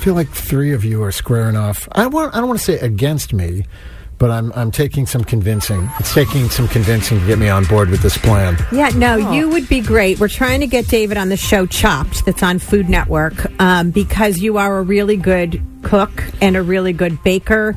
I feel like three of you are squaring off. I want. I don't want to say against me, but I'm. I'm taking some convincing. It's taking some convincing to get me on board with this plan. Yeah, no, you would be great. We're trying to get David on the show Chopped, that's on Food Network, um, because you are a really good cook and a really good baker,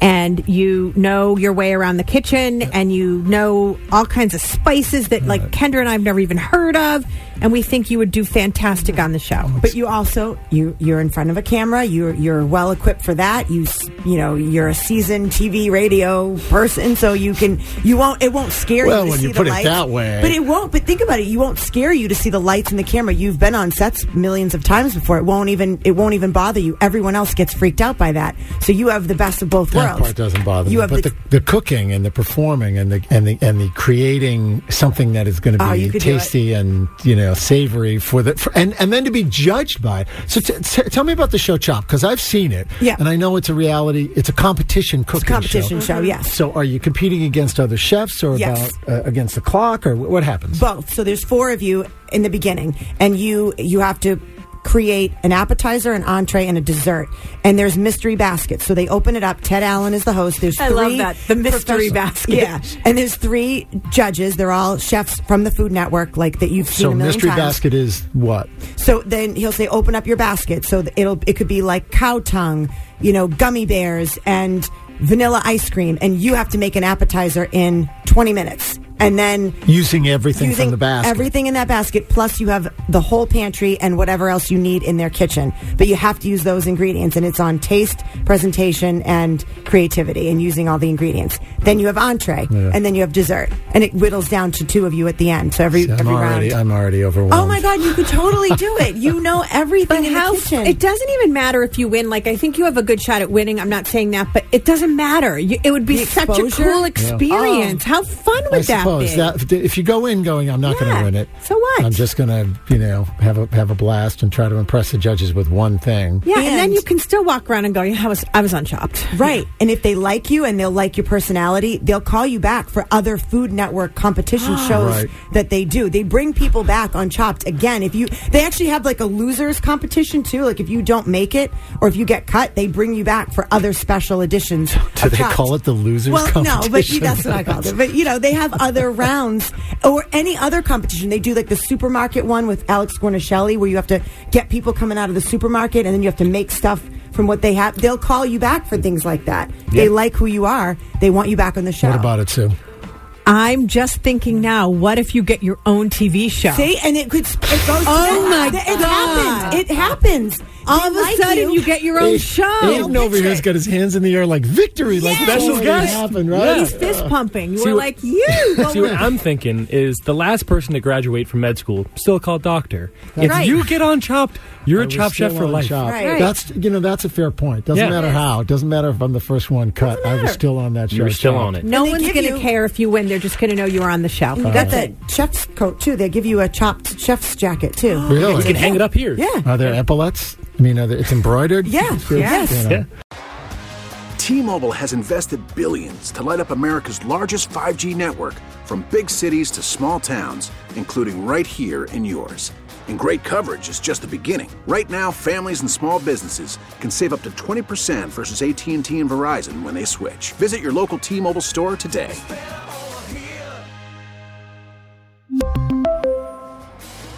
and you know your way around the kitchen, and you know all kinds of spices that, like Kendra and I have never even heard of, and we think you would do fantastic on the show. But you also you you're in front of a camera. You're you're well equipped for that. You you know you're a seasoned TV radio person, so you can you won't it won't scare Well, you. To when see you the put it lights. that way. but it won't. But think about it. You won't scare you to see the lights and the camera. You've been on sets millions of times before. It won't even it won't even bother you. Everyone else gets freaked out by that. So you have the best of both That part doesn't bother You me. have But the, the, the cooking and the performing and the and the and the creating something that is going to Oh, be you could do it. tasty and you know savory for the for, and and then to be judged by it. So t- t- tell me about the show Chop because I've seen it. Yeah. and I know it's a reality. It's a competition cooking it's a competition show. Yes. So are you competing against other chefs or Yes. about uh, against the clock or what happens? both so there's four of you in the beginning and you you have to create an appetizer an entree and a dessert. And there's mystery baskets. So they open it up. Ted allen is the host. There's I three love that, the mystery professional- basket. yeah. And there's three judges. They're all chefs from the food network like that you've seen so a million mystery times. basket is what? So then he'll say, "Open up your basket." So it'll it could be like cow tongue, you know, gummy bears and vanilla ice cream, and you have to make an appetizer in 20 minutes, and then Using everything using from the basket. everything in that basket. Plus, you have the whole pantry and whatever else you need in their kitchen. But you have to use those ingredients, and it's on taste, presentation, and creativity, and using all the ingredients. Then you have entree, Yeah. and then you have dessert, and it whittles down to two of you at the end. So every I'm every already round. I'm already overwhelmed. Oh my God, you could totally do it. You know everything But in how the kitchen. it doesn't even matter if you win. Like I think you have a good shot at winning. I'm not saying that, but it doesn't matter. You, it would be The such a cool experience. Oh. How fun I would that suppose Oh, be? that if you go in going, I'm not going to win it. So what? I'm just going to, you know, have a have a blast and try to impress the judges with one thing. yeah, and, then you can still walk around and go, "Yeah, I was I was on Chopped." Right. And if they like you and they'll like your personality, they'll call you back for other Food Network competition shows Right. that they do. They bring people back on Chopped again. If you they actually have like a losers competition too. Like if you don't make it or if you get cut, they bring you back for other special editions. Do they Chopped. call it the losers Well, no, but competition? that's what I called it. But you know, they have other rounds or any other competition. They do like the supermarket one with Alex Guarnaschelli, where you have to get people coming out of the supermarket and then you have to make stuff from what they have. They'll call you back for things like that. They like who you are. They want you back on the show. What about it, Sue? I'm just thinking now. What if you get your own TV show? See, and it could. It goes. Oh, my It God. happens. It happens. All They of a like sudden, you. get your own show. Aiden over here has got his hands in the air like victory, like Yes. that's Special already guest. happened, right? Yeah. He's fist pumping. See We're like you. See, what I'm thinking is the last person to graduate from med school still called doctor. If Right. you get on Chopped, you're I a was Chop Chef for life. Right. That's you know that's a fair point. Doesn't Yeah. matter how. It doesn't matter if I'm the first one cut. I was still on that show. You're still Chopped. on it. no one's going to care if you win. They're just going to know you're on the show. You got that chef's coat too. They give you a chopped chef's jacket too. Really? You can hang it up here. Yeah. Are there epaulets? I mean, it's embroidered. Yeah. It's Yes. you know. Yeah. T-Mobile has invested billions to light up America's largest 5G network from big cities to small towns, including right here in yours. And great coverage is just the beginning. Right now, families and small businesses can save up to 20% versus AT&T and Verizon when they switch. Visit your local T-Mobile store today.